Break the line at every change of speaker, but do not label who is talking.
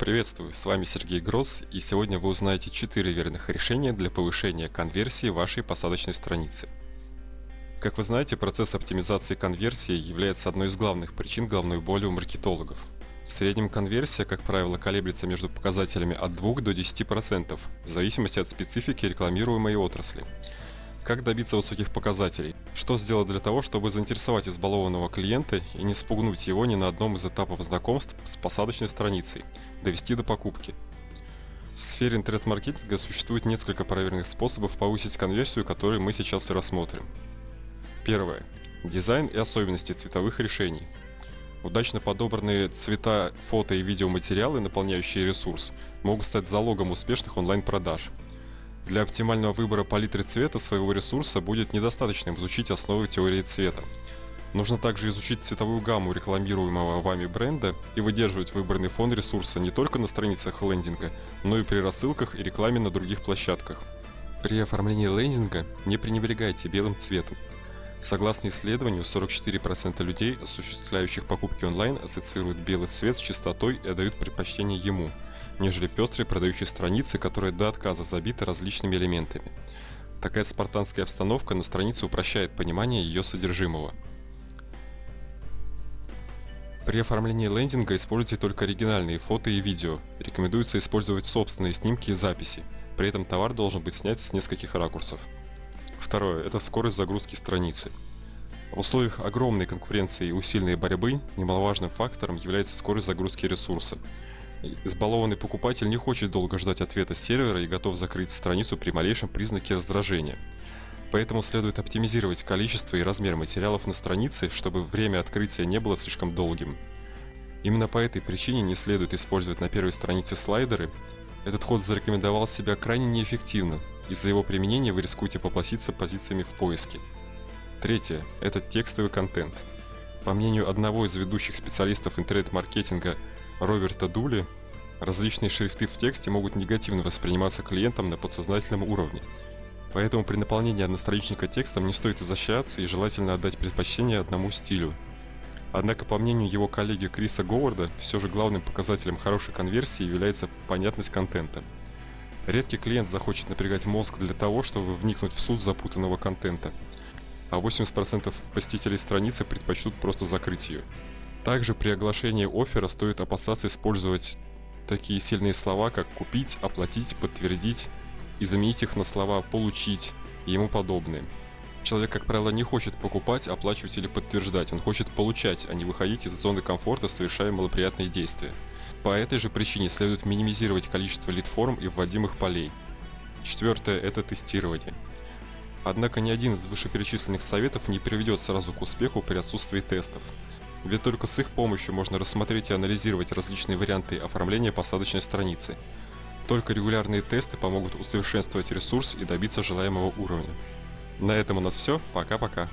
Приветствую, с вами Сергей Гросс, и сегодня вы узнаете 4 верных решения для повышения конверсии вашей посадочной страницы. Как вы знаете, процесс оптимизации конверсии является одной из главных причин головной боли у маркетологов. В среднем конверсия, как правило, колеблется между показателями от 2 до 10%, в зависимости от специфики рекламируемой отрасли. Как добиться высоких показателей? Что сделать для того, чтобы заинтересовать избалованного клиента и не спугнуть его ни на одном из этапов знакомств с посадочной страницей, довести до покупки? В сфере интернет-маркетинга существует несколько проверенных способов повысить конверсию, которые мы сейчас и рассмотрим. Первое. Дизайн и особенности цветовых решений. Удачно подобранные цвета, фото и видеоматериалы, наполняющие ресурс, могут стать залогом успешных онлайн-продаж – для оптимального выбора палитры цвета своего ресурса будет недостаточно изучить основы теории цвета. Нужно также изучить цветовую гамму рекламируемого вами бренда и выдерживать выбранный фон ресурса не только на страницах лендинга, но и при рассылках и рекламе на других площадках. При оформлении лендинга не пренебрегайте белым цветом. Согласно исследованию, 44% людей, осуществляющих покупки онлайн, ассоциируют белый цвет с чистотой и отдают предпочтение ему – нежели пестрые продающие страницы, которые до отказа забиты различными элементами. Такая спартанская обстановка на странице упрощает понимание ее содержимого. При оформлении лендинга используйте только оригинальные фото и видео. Рекомендуется использовать собственные снимки и записи. При этом товар должен быть снят с нескольких ракурсов. Второе – это скорость загрузки страницы. В условиях огромной конкуренции и усиленной борьбы немаловажным фактором является скорость загрузки ресурса. Избалованный покупатель не хочет долго ждать ответа сервера и готов закрыть страницу при малейшем признаке раздражения. Поэтому следует оптимизировать количество и размер материалов на странице, чтобы время открытия не было слишком долгим. Именно по этой причине не следует использовать на первой странице слайдеры. Этот ход зарекомендовал себя крайне неэффективно. Из-за его применения вы рискуете поплатиться позициями в поиске. Третье – это текстовый контент. По мнению одного из ведущих специалистов интернет-маркетинга Роберта Дули, различные шрифты в тексте могут негативно восприниматься клиентом на подсознательном уровне. Поэтому при наполнении одностраничника текстом не стоит изощряться и желательно отдать предпочтение одному стилю. Однако, по мнению его коллеги Криса Говарда, все же главным показателем хорошей конверсии является понятность контента. Редкий клиент захочет напрягать мозг для того, чтобы вникнуть в суть запутанного контента, а 80% посетителей страницы предпочтут просто закрыть ее. Также при оглашении оффера стоит опасаться использовать такие сильные слова, как «купить», «оплатить», «подтвердить» и заменить их на слова «получить» и ему подобные. Человек, как правило, не хочет покупать, оплачивать или подтверждать, он хочет получать, а не выходить из зоны комфорта, совершая малоприятные действия. По этой же причине следует минимизировать количество лид-форм и вводимых полей. Четвертое – это тестирование. Однако ни один из вышеперечисленных советов не приведет сразу к успеху при отсутствии тестов. Ведь только с их помощью можно рассмотреть и анализировать различные варианты оформления посадочной страницы. Только регулярные тесты помогут усовершенствовать ресурс и добиться желаемого уровня. На этом у нас все. Пока-пока.